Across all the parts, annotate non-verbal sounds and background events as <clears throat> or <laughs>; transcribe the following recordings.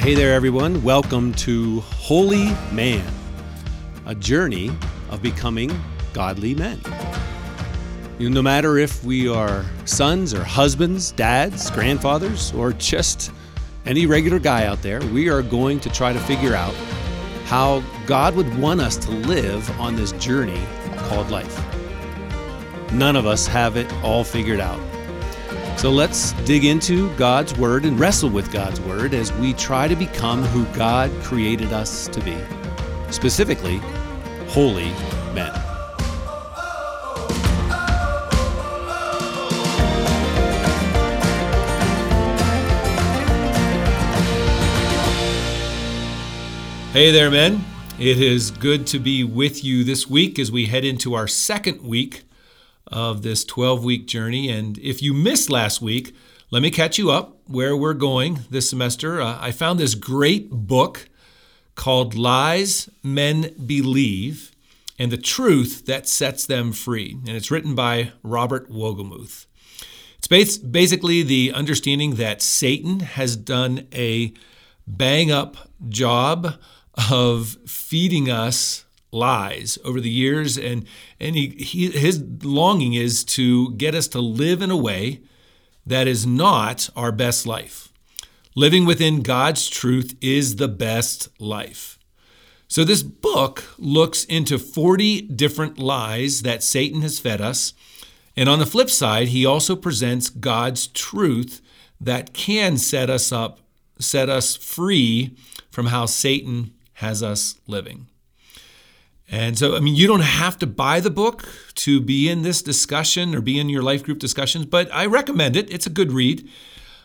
Hey there, everyone. Welcome to Holy Man, a journey of becoming godly men. You know, no matter if we are sons or husbands, dads, grandfathers, or just any regular guy out there, we are going to try to figure out how God would want us to live on this journey called life. None of us have it all figured out. So let's dig into God's Word and wrestle with God's Word as we try to become who God created us to be, specifically, holy men. Hey there, men. It is good to be with you this week as we head into our second week of this 12 week journey. And if you missed last week, let me catch you up where we're going this semester. Uh, I found this great book called Lies Men Believe and the Truth That Sets Them Free. And it's written by Robert Wolgemuth. It's basically the understanding that Satan has done a bang up job of feeding us lies over the years and and he, he, his longing is to get us to live in a way that is not our best life. Living within god's truth is the best life. So this book looks into 40 different lies that satan has fed us and on the flip side he also presents god's truth that can set us up set us free from how satan has us living and so, I mean, you don't have to buy the book to be in this discussion or be in your life group discussions, but I recommend it. It's a good read.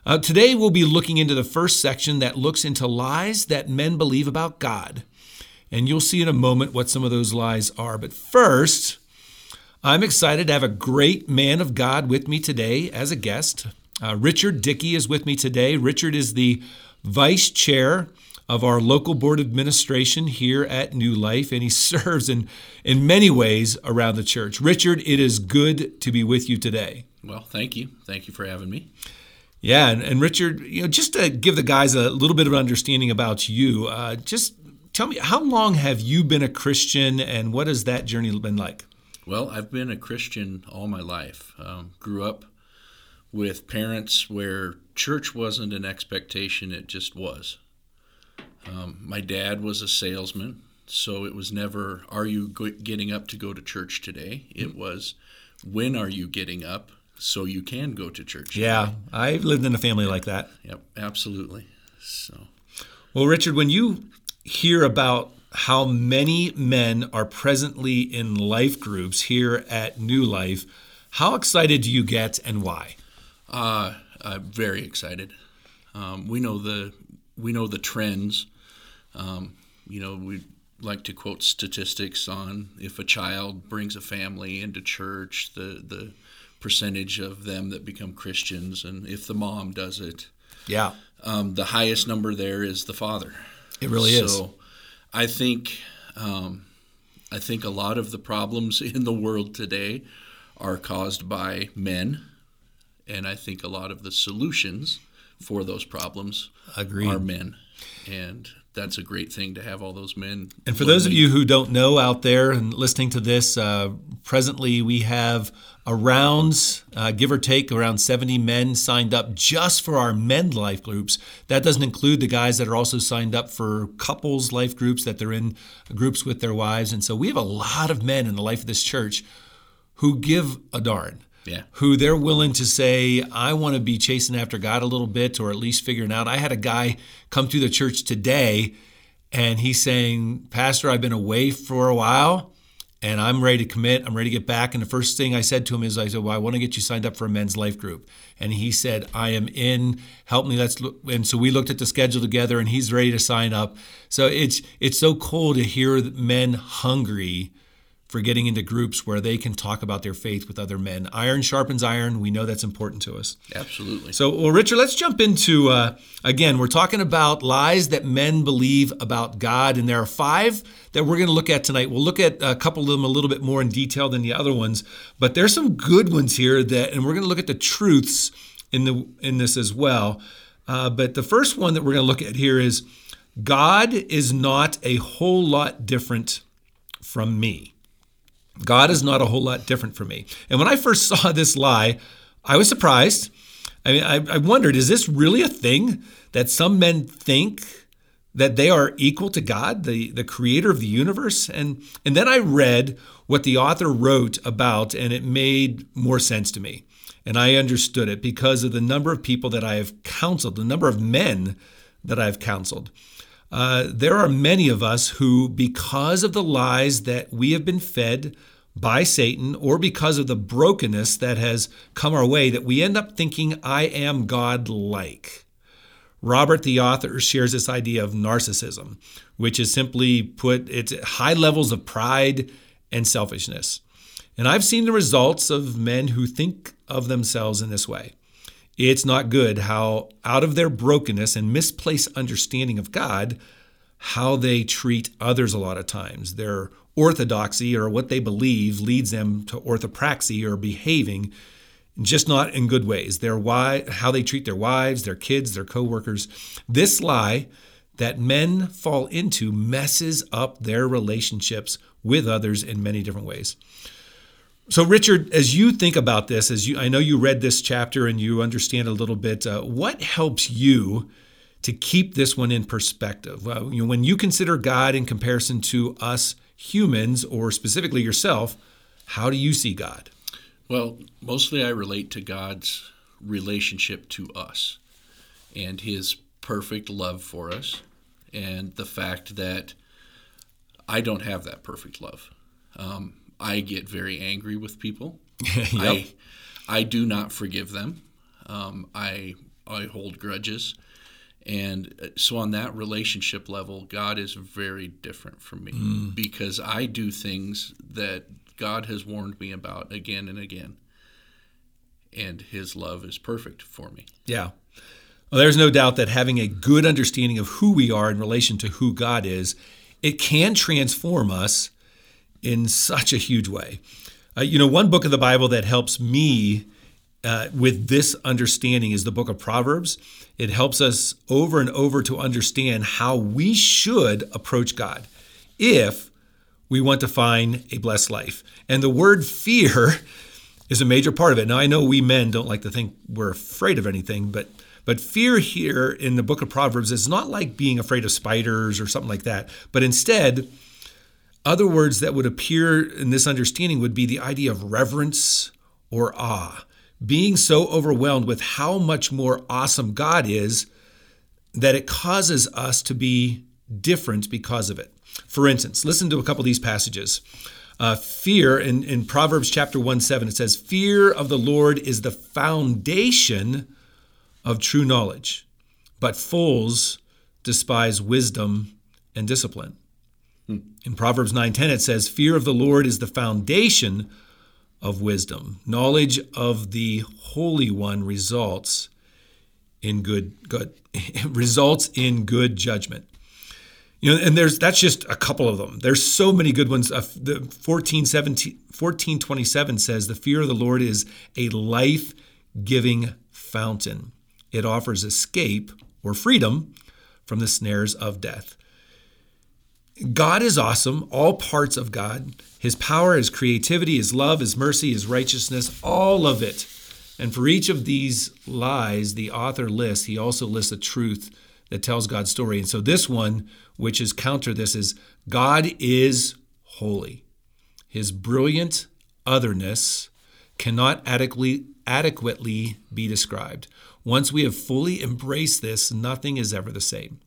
Uh, today, we'll be looking into the first section that looks into lies that men believe about God. And you'll see in a moment what some of those lies are. But first, I'm excited to have a great man of God with me today as a guest. Uh, Richard Dickey is with me today. Richard is the vice chair of our local board administration here at New Life, and he <laughs> serves in, in many ways around the church. Richard, it is good to be with you today. Well, thank you. Thank you for having me. Yeah, and, and Richard, you know, just to give the guys a little bit of understanding about you, uh, just tell me how long have you been a Christian, and what has that journey been like? Well, I've been a Christian all my life. Um, grew up with parents where church wasn't an expectation; it just was. Um, my dad was a salesman, so it was never, are you getting up to go to church today? It mm-hmm. was, when are you getting up so you can go to church? Yeah, today? I've lived in a family like that. Yep, absolutely. So, well, Richard, when you hear about how many men are presently in life groups here at New Life, how excited do you get and why? Uh, I'm very excited. Um, we know the we know the trends um, you know, we like to quote statistics on if a child brings a family into church, the the percentage of them that become Christians, and if the mom does it. Yeah. Um, the highest number there is the father. It really so is. So, I think um, I think a lot of the problems <laughs> in the world today are caused by men, and I think a lot of the solutions for those problems Agreed. are men. And that's a great thing to have all those men. And for those of you who don't know out there and listening to this, uh, presently we have around, uh, give or take, around 70 men signed up just for our men life groups. That doesn't include the guys that are also signed up for couples life groups that they're in groups with their wives. And so we have a lot of men in the life of this church who give a darn yeah. who they're willing to say, I want to be chasing after God a little bit or at least figuring out. I had a guy come to the church today and he's saying, Pastor, I've been away for a while and I'm ready to commit. I'm ready to get back. And the first thing I said to him is, I said, Well, I want to get you signed up for a men's life group. And he said, I am in. Help me. Let's look. And so we looked at the schedule together and he's ready to sign up. So it's it's so cool to hear men hungry for getting into groups where they can talk about their faith with other men. Iron sharpens iron. We know that's important to us. Absolutely. So, well, Richard, let's jump into uh, again. We're talking about lies that men believe about God, and there are five that we're going to look at tonight. We'll look at a couple of them a little bit more in detail than the other ones, but there's some good ones here that, and we're going to look at the truths in the in this as well. Uh, but the first one that we're going to look at here is God is not a whole lot different from me. God is not a whole lot different for me. And when I first <laughs> saw this lie, I was surprised. I mean, I, I wondered, is this really a thing that some men think that they are equal to God, the, the creator of the universe? And, and then I read what the author wrote about, and it made more sense to me. And I understood it because of the number of people that I have counseled, the number of men that I've counseled. Uh, there are many of us who, because of the lies that we have been fed by Satan, or because of the brokenness that has come our way, that we end up thinking, I am God like. Robert, the author, shares this idea of narcissism, which is simply put, it's high levels of pride and selfishness. And I've seen the results of men who think of themselves in this way. It's not good how, out of their brokenness and misplaced understanding of God, how they treat others a lot of times. Their orthodoxy or what they believe leads them to orthopraxy or behaving just not in good ways. Their why, how they treat their wives, their kids, their coworkers. This lie that men fall into messes up their relationships with others in many different ways. So, Richard, as you think about this, as you, I know you read this chapter and you understand a little bit, uh, what helps you to keep this one in perspective? You know, when you consider God in comparison to us humans, or specifically yourself, how do you see God? Well, mostly I relate to God's relationship to us and His perfect love for us, and the fact that I don't have that perfect love. Um, I get very angry with people. <laughs> yep. I I do not forgive them. Um, I I hold grudges, and uh, so on that relationship level, God is very different from me mm. because I do things that God has warned me about again and again, and His love is perfect for me. Yeah. Well, there's no doubt that having a good understanding of who we are in relation to who God is, it can transform us in such a huge way. Uh, you know, one book of the Bible that helps me uh, with this understanding is the book of Proverbs. It helps us over and over to understand how we should approach God if we want to find a blessed life. And the word fear <laughs> is a major part of it. Now, I know we men don't like to think we're afraid of anything, but but fear here in the book of Proverbs is not like being afraid of spiders or something like that, but instead, other words that would appear in this understanding would be the idea of reverence or awe, being so overwhelmed with how much more awesome God is that it causes us to be different because of it. For instance, listen to a couple of these passages. Uh, fear in, in Proverbs chapter 1 7, it says, Fear of the Lord is the foundation of true knowledge, but fools despise wisdom and discipline. In Proverbs 9:10 it says, "Fear of the Lord is the foundation of wisdom. Knowledge of the Holy One results in good good <laughs> results in good judgment." You know, and there's that's just a couple of them. There's so many good ones. Uh, the 14, 17, 1427 says, "The fear of the Lord is a life-giving fountain. It offers escape or freedom from the snares of death." God is awesome, all parts of God. His power, His creativity, His love, His mercy, His righteousness, all of it. And for each of these lies, the author lists, he also lists a truth that tells God's story. And so this one, which is counter this, is God is holy. His brilliant otherness cannot adequately, adequately be described. Once we have fully embraced this, nothing is ever the same.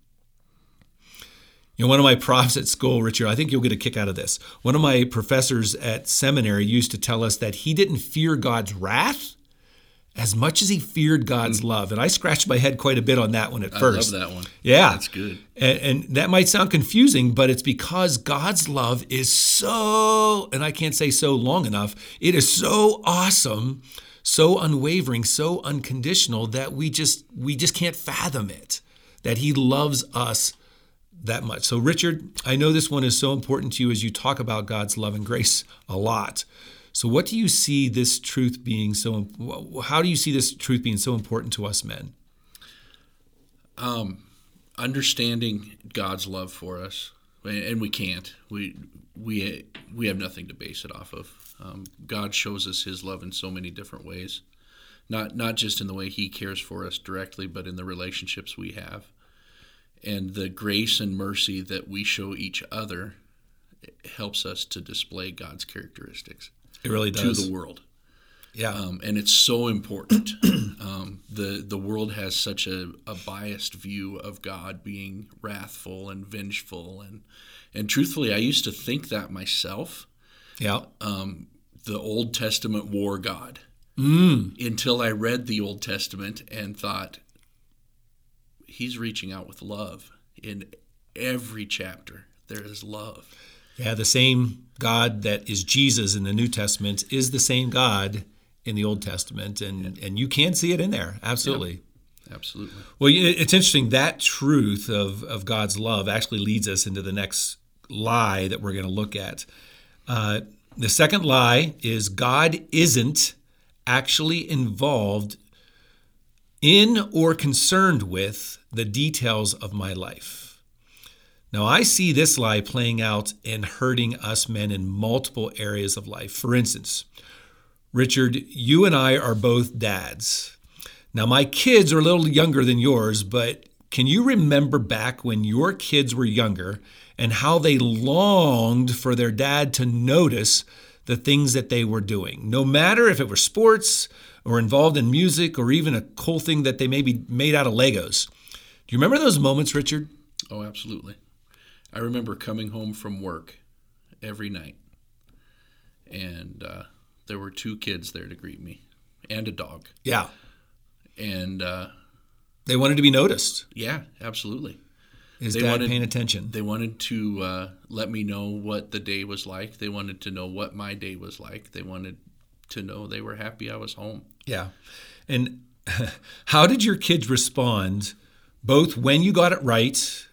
You know, one of my profs at school, Richard, I think you'll get a kick out of this. One of my professors at seminary used to tell us that he didn't fear God's wrath as much as he feared God's mm. love. And I scratched my head quite a bit on that one at I first. I love that one. Yeah. That's good. And, and, that might sound confusing, but it's because God's love is so, and I can't say so long enough, it is so awesome, so unwavering, so unconditional that we just we just can't fathom it. That he loves us that much. So, Richard, I know this one is so important to you as you talk about God's love and grace a lot. So, what do you see this truth being so? How do you see this truth being so important to us men? Um, understanding God's love for us, and we can't. We we we have nothing to base it off of. Um, God shows us His love in so many different ways, not not just in the way He cares for us directly, but in the relationships we have, and the grace and mercy that we show each other helps us to display God's characteristics. It really does to the world. Yeah, um, and it's so important. <clears throat> um, the The world has such a, a biased view of God being wrathful and vengeful, and and truthfully, I used to think that myself. Yeah. Um, the Old Testament war God. Mm. Until I read the Old Testament and thought, He's reaching out with love in every chapter. There is love. Yeah, the same God that is Jesus in the New Testament is the same God in the Old Testament, and yeah. and you can see it in there. Absolutely. Absolutely. Well, it's interesting that truth of of God's love actually leads us into the next lie that we're going to look at. Uh, the second lie is God isn't actually involved in or concerned with the details of my life. Now, I see this lie playing out and hurting us men in multiple areas of life. For instance, Richard, you and I are both dads. Now, my kids are a little younger than yours, but can you remember back when your kids were younger and how they longed for their dad to notice the things that they were doing? No matter if it were sports or involved in music or even a cool thing that they maybe made out of Legos. Do you remember those moments, Richard? Oh, absolutely. I remember coming home from work every night, and uh, there were two kids there to greet me and a dog. Yeah. And uh, they wanted to be noticed. Yeah, absolutely. Is they dad wanted, paying attention? They wanted to uh, let me know what the day was like. They wanted to know what my day was like. They wanted to know they were happy I was home. Yeah. And <laughs> how did your kids respond, both when you got it right,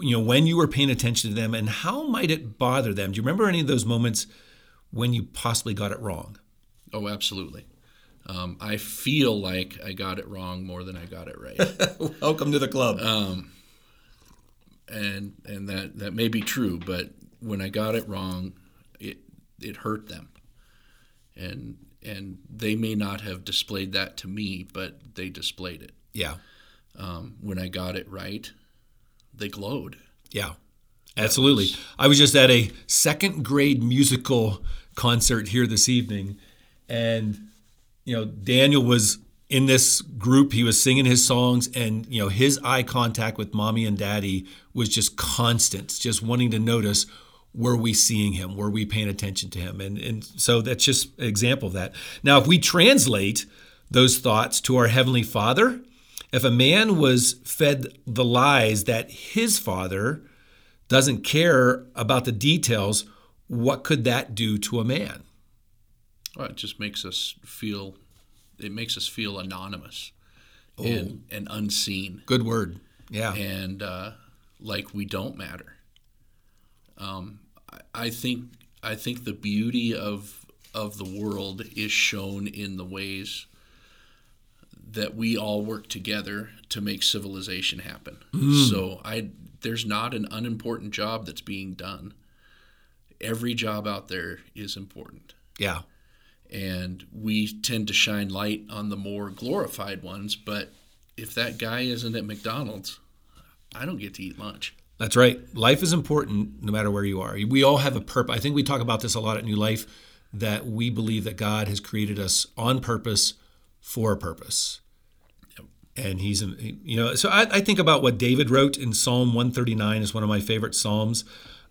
you know, when you were paying attention to them, and how might it bother them? Do you remember any of those moments when you possibly got it wrong? Oh, absolutely. Um, I feel like I got it wrong more than I got it right. <laughs> Welcome to the club. Um, and and that that may be true, but when I got it wrong, it it hurt them, and and they may not have displayed that to me, but they displayed it. Yeah. Um, when I got it right, they glowed. Yeah. Absolutely. Was, I was just at a second grade musical concert here this evening, and you know, Daniel was in this group. He was singing his songs, and you know, his eye contact with mommy and daddy was just constant, just wanting to notice were we seeing him? Were we paying attention to him? And and so that's just an example of that. Now, if we translate those thoughts to our heavenly Father, if a man was fed the lies that his father doesn't care about the details, what could that do to a man? Well, it just makes us feel. It makes us feel anonymous oh. and and unseen. Good word. Yeah. And uh, like we don't matter. Um, I, I think I think the beauty of of the world is shown in the ways that we all work together to make civilization happen. Mm. So I there's not an unimportant job that's being done. Every job out there is important. Yeah and we tend to shine light on the more glorified ones. But if that guy isn't at McDonald's, I don't get to eat lunch. That's right. Life is important no matter where you are. We all have a purpose. I think we talk about this a lot at New Life that we believe that God has created us on purpose for a purpose. And he's, you know, so I, I, think about what David wrote in Psalm 139 is one of my favorite Psalms,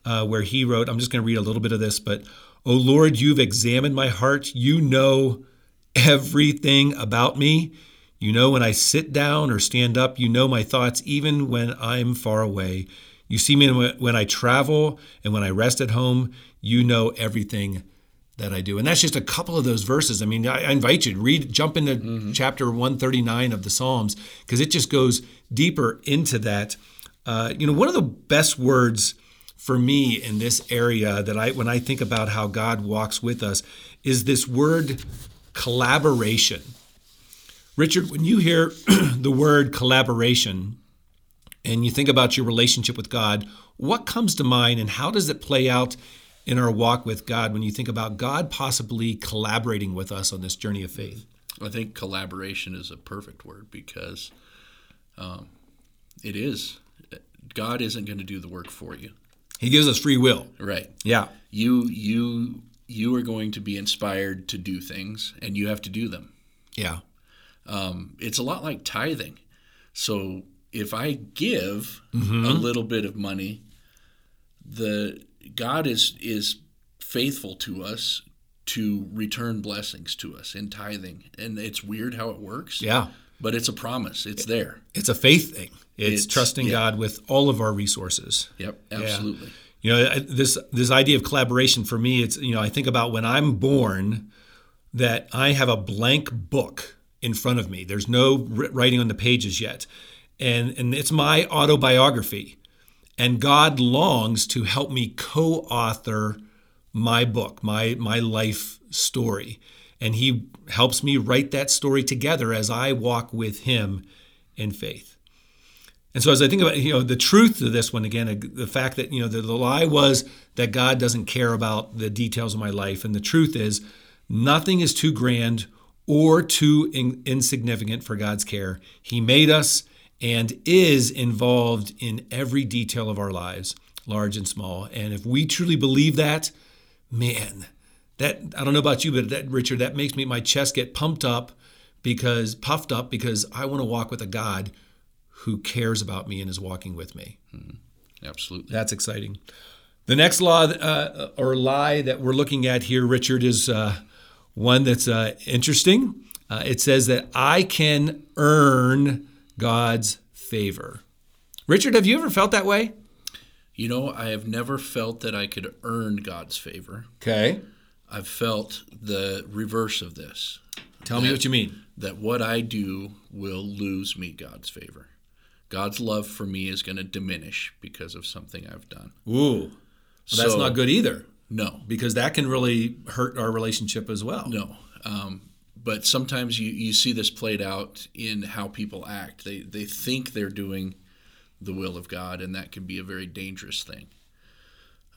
uh, where he wrote, I'm just going to read a little bit of this, but O Lord, you've examined my heart. You know everything about me. You know when I sit down or stand up. You know my thoughts even when I'm far away. You see me when I travel and when I rest at home. You know everything that I do. And that's just a couple of those verses. I mean, I invite you to read, jump into mm-hmm. chapter 139 of the Psalms because it just goes deeper into that. Uh, you know, one of the best words for me in this area that I when I think about how God walks with us is this word collaboration. Richard, when you hear <clears throat> the word collaboration, and you think about your relationship with God, what comes to mind and how does it play out in our walk with God when you think about God possibly collaborating with us on this journey of faith? I think collaboration is a perfect word because um, it is. God isn't going to do the work for you. He gives us free will. Right. Yeah. You you you are going to be inspired to do things, and you have to do them. Yeah. Um, it's a lot like tithing. So if I give mm-hmm. a little bit of money, the God is is faithful to us to return blessings to us in tithing. And it's weird how it works. Yeah. But it's a promise. It's there. It's a faith thing. It's, it's trusting yeah. God with all of our resources. Yep, absolutely. Yeah. You know, this this idea of collaboration for me, it's you know, I think about when I'm born that I have a blank book in front of me. There's no writing on the pages yet. And and it's my autobiography. And God longs to help me co-author my book, my my life story. And he helps me write that story together as I walk with him in faith. And so as I think about you know the truth of this one again, the fact that you know the, the lie was that God doesn't care about the details of my life, and the truth is nothing is too grand or too in, insignificant for God's care. He made us and is involved in every detail of our lives, large and small. And if we truly believe that, man, that I don't know about you, but that Richard, that makes me my chest get pumped up because puffed up because I want to walk with a God who cares about me and is walking with me. Mm-hmm. Absolutely, that's exciting. The next law uh, or lie that we're looking at here, Richard, is uh, one that's uh, interesting. Uh, it says that I can earn God's favor. Richard, have you ever felt that way? You know, I have never felt that I could earn God's favor. Okay. I've felt the reverse of this. Tell that, me what you mean. That what I do will lose me God's favor. God's love for me is going to diminish because of something I've done. Ooh. Well, so, that's not good either. No. Because that can really hurt our relationship as well. No. Um, but sometimes you, you see this played out in how people act. They, they think they're doing the will of God, and that can be a very dangerous thing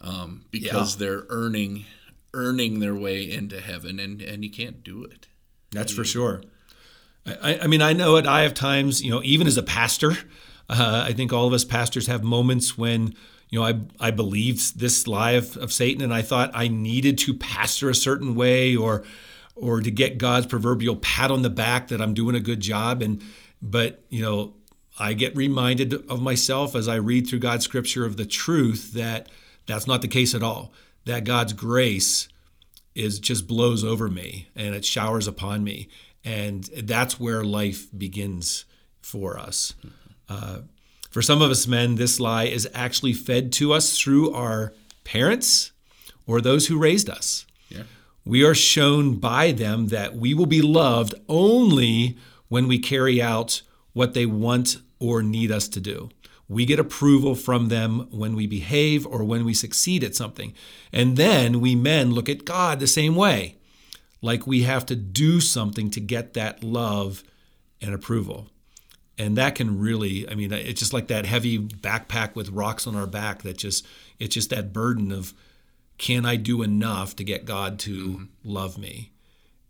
um, because yeah. they're earning earning their way into heaven, and and you can't do it. That's you, for sure. I, I, mean, I know it. I have times, you know, even as a pastor, uh, I think all of us pastors have moments when you know, I, I believed this lie of, of Satan and I thought I needed to pastor a certain way or or to get God's proverbial pat on the back that I'm doing a good job. And but you know, I get reminded of myself as I read through God's scripture of the truth that that's not the case at all. That God's grace is just blows over me and it showers upon me. And that's where life begins for us. Uh, for some of us men, this lie is actually fed to us through our parents or those who raised us. We are shown by them that we will be loved only when we carry out what they want or need us to do. We get approval from them when we behave or when we succeed at something. And then we men look at God the same way, like we have to do something to get that love and approval. And that can really, I mean, it's just like that heavy backpack with rocks on our back that just, it's just that burden of, can I do enough to get God to mm-hmm. love me?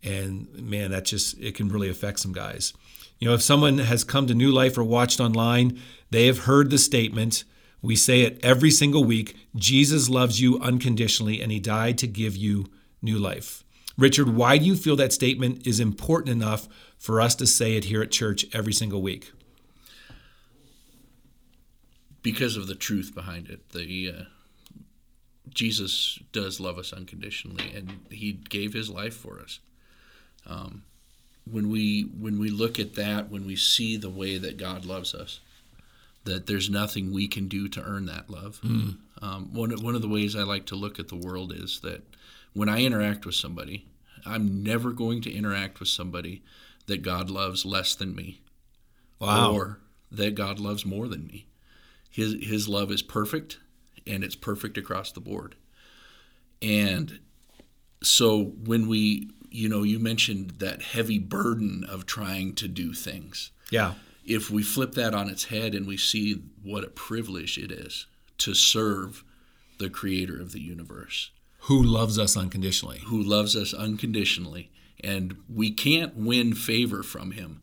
And man, that just, it can really affect some guys. You know, if someone has come to New Life or watched online, they have heard the statement. We say it every single week Jesus loves you unconditionally, and he died to give you new life. Richard, why do you feel that statement is important enough for us to say it here at church every single week? Because of the truth behind it. The uh, Jesus does love us unconditionally, and He gave His life for us. Um, when we when we look at that, when we see the way that God loves us, that there's nothing we can do to earn that love. Mm. Um, one one of the ways I like to look at the world is that when I interact with somebody, I'm never going to interact with somebody that God loves less than me, wow. or that God loves more than me. His His love is perfect, and it's perfect across the board. And so when we you know, you mentioned that heavy burden of trying to do things. Yeah. if we flip that on its head and we see what a privilege it is to serve the creator of the universe Who loves us unconditionally. who loves us unconditionally and we can't win favor from him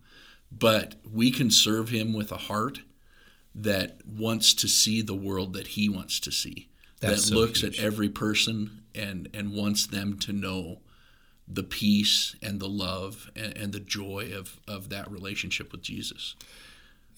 but we can serve him with a heart that wants to see the world that he wants to see That's that so looks huge. at every person and and wants them to know the peace and the love and, and the joy of of that relationship with Jesus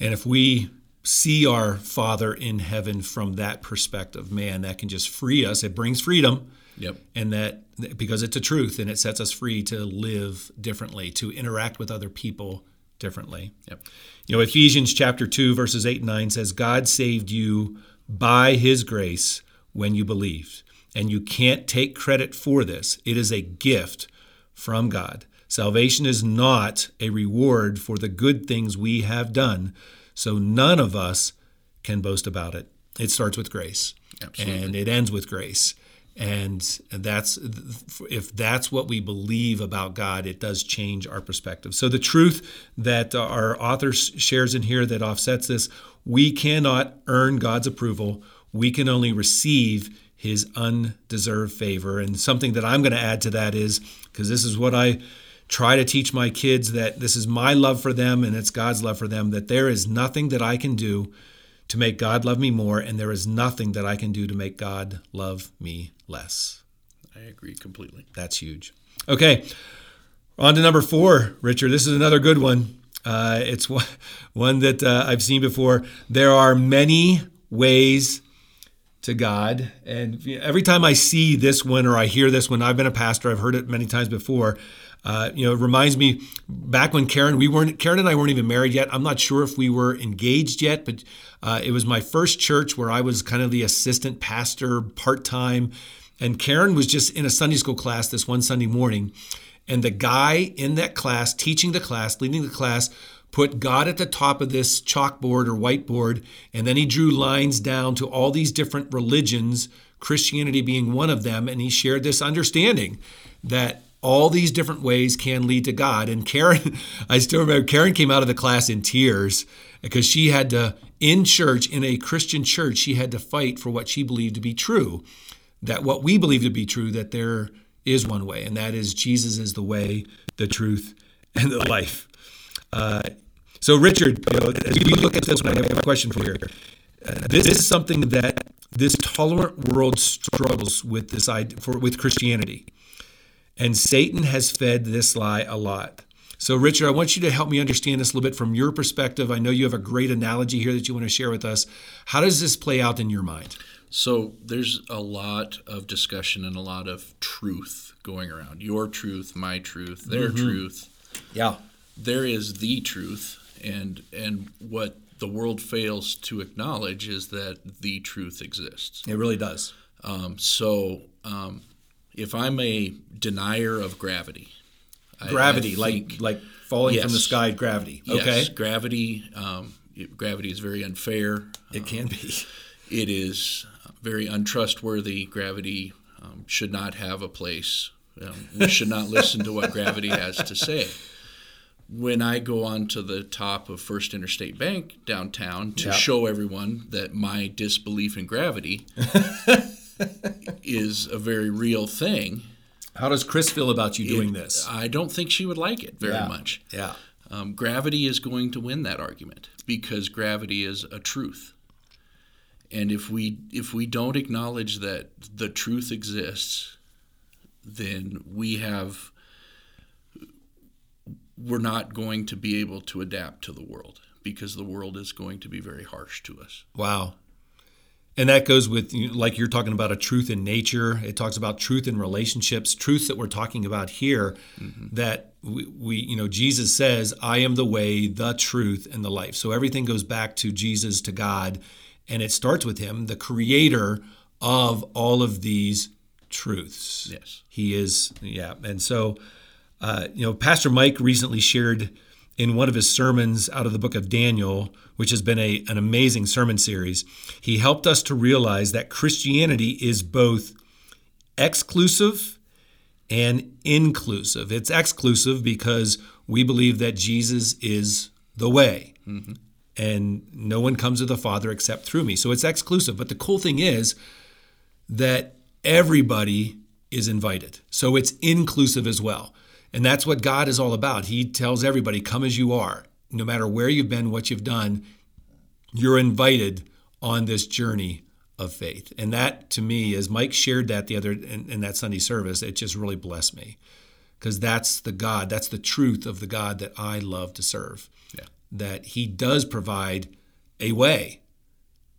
And if we see our Father in heaven from that perspective, man, that can just free us. It brings freedom. yep And that because it's a truth and it sets us free to live differently, to interact with other people differently. yep You know, Ephesians chapter 2, verses 8 and 9 says, God saved you by his grace when you believed. And you can't take credit for this, it is a gift from God. Salvation is not a reward for the good things we have done, so none of us can boast about it. It starts with grace, Absolutely. and it ends with grace. And that's if that's what we believe about God, it does change our perspective. So the truth that our author shares in here that offsets this, we cannot earn God's approval. We can only receive his undeserved favor. And something that I'm going to add to that is because this is what I try to teach my kids that this is my love for them and it's God's love for them, that there is nothing that I can do to make God love me more, and there is nothing that I can do to make God love me less. I agree completely That's huge. Okay, on to number four, Richard. This is another good one. Uh, it's one, <laughs> one that uh, I've seen before. There are many ways to God. And every time I see this one or I hear this one, I've been a pastor, I've heard it many times before. Uh, you know, it reminds me back when Karen, we weren't, Karen and I weren't even married yet. I'm not sure if we were engaged yet, but uh, it was my first church where I was kind of the assistant pastor part time. And Karen was just in a Sunday school class this one Sunday morning. And the guy in that class, teaching the class, leading the class, put God at the top of this chalkboard or whiteboard, and then he drew lines down to all these different religions, Christianity being one of them, and he shared this understanding that all these different ways can lead to God. And Karen, <laughs> I still remember Karen came out of the class in tears because she had to, in church, in a Christian church, she had to fight for what she believed to be true. That what we believe to be true, that there is one way, and that is Jesus is the way, the truth, and the life. Uh, so, Richard, you know, as we look at this one, I have a question for you. Uh, this is something that this tolerant world struggles with this idea for with Christianity, and Satan has fed this lie a lot. So, Richard, I want you to help me understand this a little bit from your perspective. I know you have a great analogy here that you want to share with us. How does this play out in your mind? So there's a lot of discussion and a lot of truth going around. Your truth, my truth, their truth. Yeah. There is the truth, and and what the world fails to acknowledge is that the truth exists. It really does. Um, so um, if I'm a denier of gravity, I- I Gravity, think- like like falling from the sky, gravity. yes, Okay. gravity. Um, it- gravity is very unfair. It can be. It is very untrustworthy. Gravity um, should not have a place. Um, we should not listen to what gravity has to say. When I go on to the top of First Interstate Bank downtown to Yeah. show everyone that my disbelief in gravity <laughs> is a very real thing, How does Chris feel about you doing this? I don't think she would like it very Yeah. much. Yeah. Um, gravity is going to win that argument because gravity is a truth. And if we if we don't acknowledge that the truth exists, then we have we're not going to be able to adapt to the world because the world is going to be very harsh to us. Wow. And that goes with, you know, like you're talking about a truth in nature. It talks about truth in relationships, truths that we're talking about here that we, we, you know, Jesus says, I am the way, the truth, and the life. So everything goes back to Jesus, to God. And it starts with Him, the creator of all of these truths. Yes. He is, yeah. And so, uh, you know, Pastor Mike recently shared in one of his sermons out of the book of Daniel, which has been a, an amazing sermon series. He helped us to realize that Christianity is both exclusive and inclusive. It's exclusive because we believe that Jesus is the the way. Mm-hmm. And no one comes to the Father except through me. So it's exclusive. But the cool thing is that everybody is invited. So it's inclusive as well. And that's what God is all about. He tells everybody, come as you are. No matter where you've been, what you've done, you're invited on this journey of faith. And that to me, as Mike shared that the other in, in that Sunday service, it just really blessed me. Because that's the God, that's the truth of the God that I love to serve. Yeah. That He does provide a way,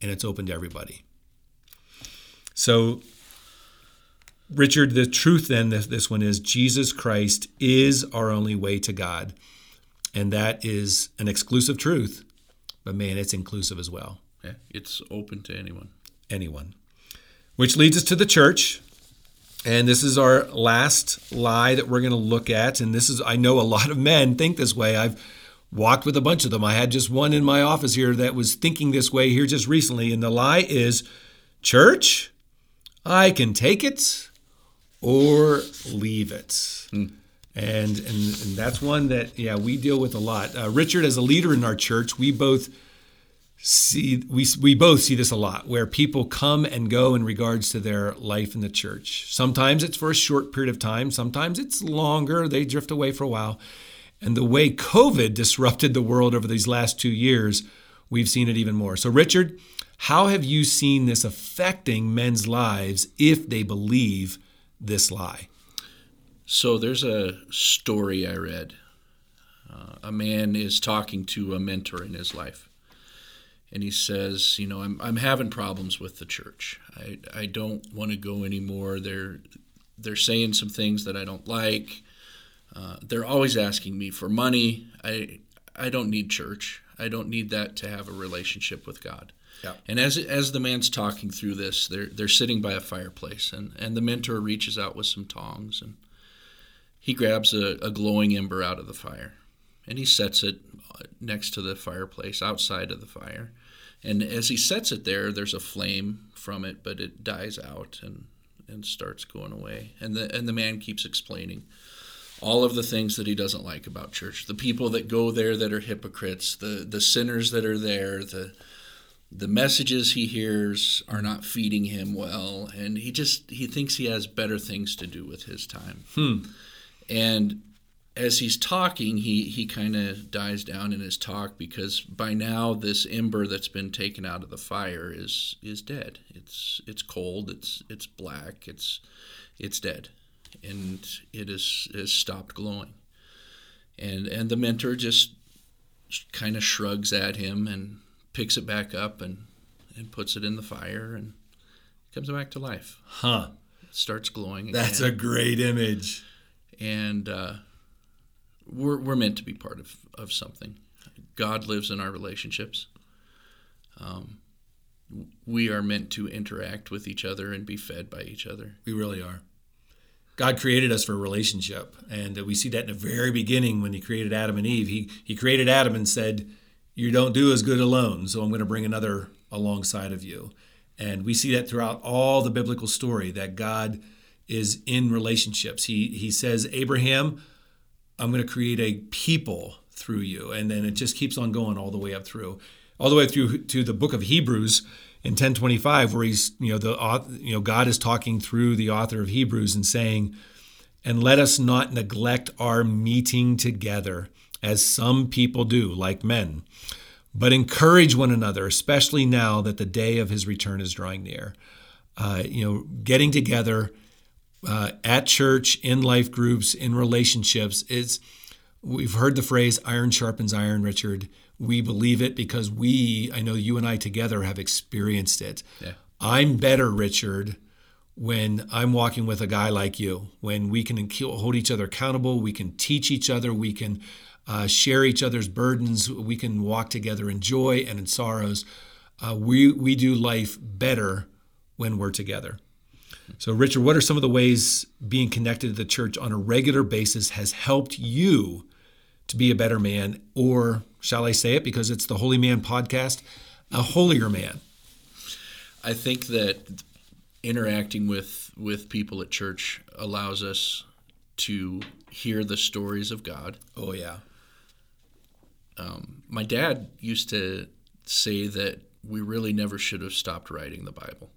and it's open to everybody. So Richard, the truth then, this, this one is Jesus Christ is our only way to God. And that is an exclusive truth, but man, it's inclusive as well. Yeah, it's open to anyone. Anyone. Which leads us to the church. And this is our last lie that we're going to look at. And this is, I know a lot of men think this way. I've walked with a bunch of them. I had just one in my office here that was thinking this way here just recently. And the lie is church, I can take it or leave it. And, and and that's one that yeah we deal with a lot. Uh, Richard, as a leader in our church, we both see we we both see this a lot, where people come and go in regards to their life in the church. Sometimes it's for a short period of time. Sometimes it's longer. They drift away for a while. And the way COVID disrupted the world over these last two years, we've seen it even more. So, Richard, how have you seen this affecting men's lives if they believe this lie? So there's a story I read. Uh, a man is talking to a mentor in his life. And he says, You know, I'm, I'm having problems with the church. I, I don't want to go anymore. They're, they're saying some things that I don't like. Uh, they're always asking me for money. I, I don't need church. I don't need that to have a relationship with God. Yeah. And as as the man's talking through this, they're they're sitting by a fireplace, and and the mentor reaches out with some tongs, and he grabs a, a glowing ember out of the fire, and he sets it uh, next to the fireplace, outside of the fire, and as he sets it there, there's a flame from it, but it dies out and and starts going away, and the and the man keeps explaining all of the things that he doesn't like about church, the people that go there that are hypocrites, the the sinners that are there, the the messages he hears are not feeding him well and he just he thinks he has better things to do with his time. Hmm. and as he's talking he he kind of dies down in his talk because by now this ember that's been taken out of the fire is is dead. It's it's cold it's it's black it's it's dead. And it is has stopped glowing. And and the mentor just kind of shrugs at him and picks it back up and, and puts it in the fire and comes back to life. Huh. It starts glowing. That's a great image. and uh, we're we're meant to be part of of something. God lives in our relationships. Um, we are meant to interact with each other and be fed by each other. We really are. God created us for a relationship, and we see that in the very beginning when He created Adam and Eve. He He created Adam and said, "You don't do as good alone, so I'm going to bring another alongside of you." And we see that throughout all the biblical story that God is in relationships. He He says, "Abraham, I'm going to create a people through you," and then it just keeps on going all the way up through, all the way through to the book of Hebrews in 1025 where he's you know the you know God is talking through the author of Hebrews and saying and let us not neglect our meeting together as some people do like men but encourage one another especially now that the day of his return is drawing near. Uh, you know getting together uh, at church in life groups in relationships is we've heard the phrase iron sharpens iron richard. We believe it because we i know you and i together have experienced it. Yeah. i'm better richard when i'm walking with a guy like you when we can hold each other accountable we can teach each other we can uh, share each other's burdens we can walk together in joy and in sorrows uh, we, we do life better when we're together so richard what are some of the ways being connected to the church on a regular basis has helped you to be a better man, or shall I say it because it's the Holy Man podcast, a holier man. I think that interacting with with people at church allows us to hear the stories of God Oh, yeah. Um, my dad used to say that we really never should have stopped writing the Bible.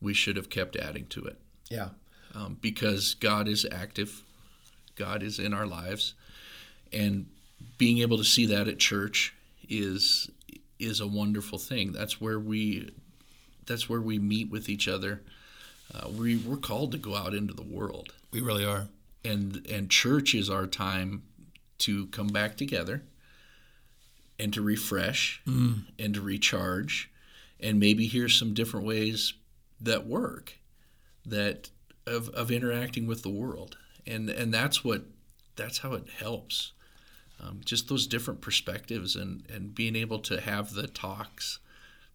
We should have kept adding to it. Yeah. Um, because God is active, God is in our lives, and being able to see that at church is is a wonderful thing. That's where we that's where we meet with each other. Uh, we we're called to go out into the world, We really are. and and church is our time to come back together and to refresh and to recharge, and maybe here's some different ways that work that of, of interacting with the world, and and that's what that's how it helps. Um, just those different perspectives and, and being able to have the talks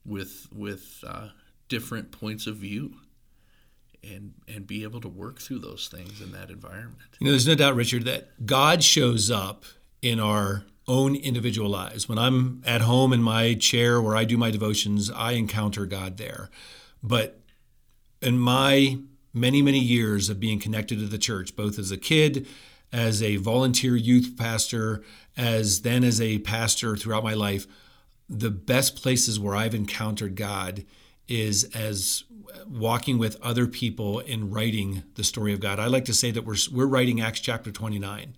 with with uh, different points of view and and be able to work through those things in that environment. You know, there's no doubt, Richard, that God shows up in our own individual lives. When I'm at home in my chair where I do my devotions, I encounter God there. But in my many, many years of being connected to the church, both as a kid, as a volunteer youth pastor, as then as a pastor throughout my life, the best places where I've encountered God is as walking with other people in writing the story of God. I like to say that we're we're writing Acts chapter 29,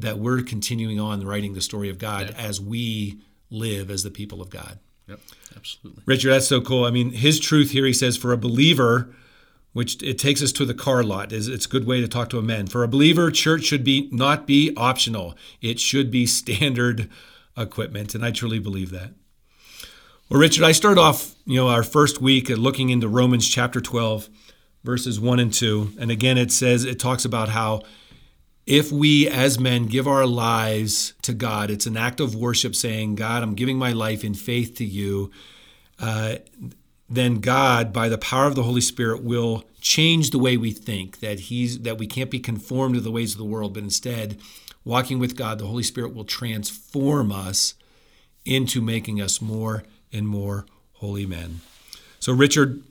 that we're continuing on writing the story of God as we live as the people of God. Yep, absolutely. Richard, that's so cool. I mean, his truth here, he says, for a believer, which it takes us to the car lot, is it's a good way to talk to a man. For a believer, church should be not be optional. It should be standard equipment, and I truly believe that. Well, Richard, I start off, you know, our first week at looking into Romans chapter 12, verses 1 and 2. And again, it says, it talks about how if we as men give our lives to God, it's an act of worship saying, God, I'm giving my life in faith to you. Uh, then God, by the power of the Holy Spirit, will change the way we think. That He's that we can't be conformed to the ways of the world, but instead, walking with God, the Holy Spirit will transform us into making us more and more holy men. So, Richard,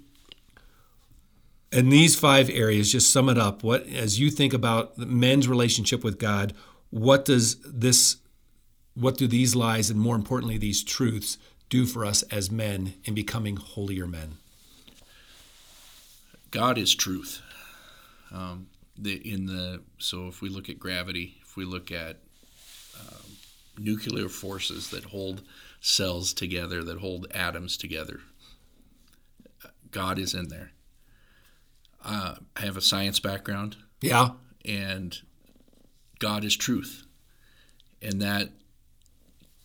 in these five areas, just sum it up. What, as you think about men's relationship with God, what does this, what do these lies, and more importantly, these truths, do for us as men in becoming holier men? God is truth. Um, the in the so if we look at gravity, if we look at um, nuclear forces that hold cells together, that hold atoms together, God is in there. Uh, I have a science background, Yeah, and God is truth, and that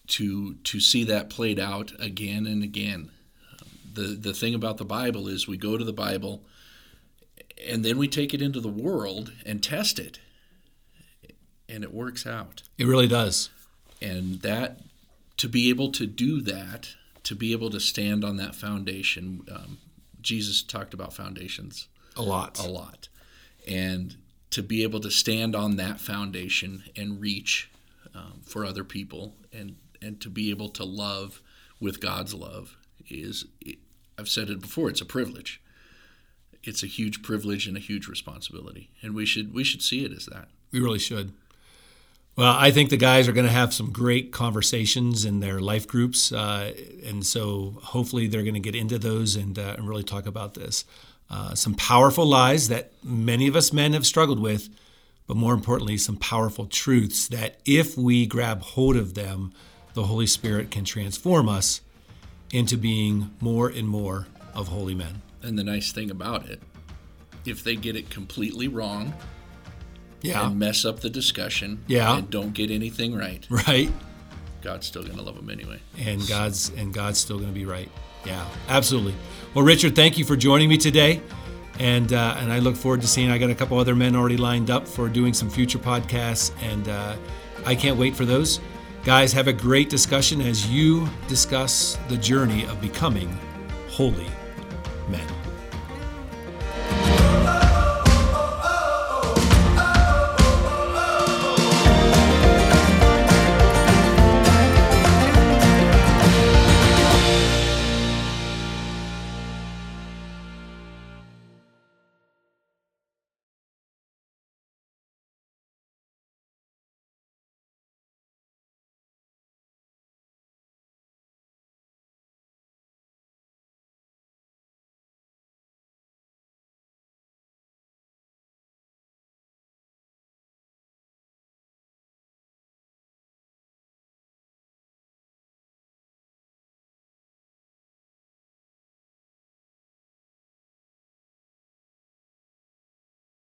to to see that played out again and again. The the thing about the Bible is we go to the Bible, and then we take it into the world and test it, and it works out. it really does. And that to be able to do that, to be able to stand on that foundation, um, Jesus talked about foundations A lot. a lot. And to be able to stand on that foundation and reach um, for other people and, and to be able to love with God's love is, I've said it before, it's a privilege. It's a huge privilege and a huge responsibility. And we should, we should see it as that. We really should. Well, I think the guys are going to have some great conversations in their life groups, uh, and so hopefully they're going to get into those and, uh, and really talk about this. Uh, some powerful lies that many of us men have struggled with, but more importantly, some powerful truths that if we grab hold of them, the Holy Spirit can transform us into being more and more of holy men. And the nice thing about it, if they get it completely wrong Yeah. and mess up the discussion Yeah. and don't get anything right, Right. God's still going to love them anyway. and God's and God's still going to be right. Yeah, absolutely. Well, Richard, thank you for joining me today, and uh, and I look forward to seeing. I got a couple other men already lined up for doing some future podcasts, and uh, I can't wait for those. Guys, have a great discussion as you discuss the journey of becoming holy men.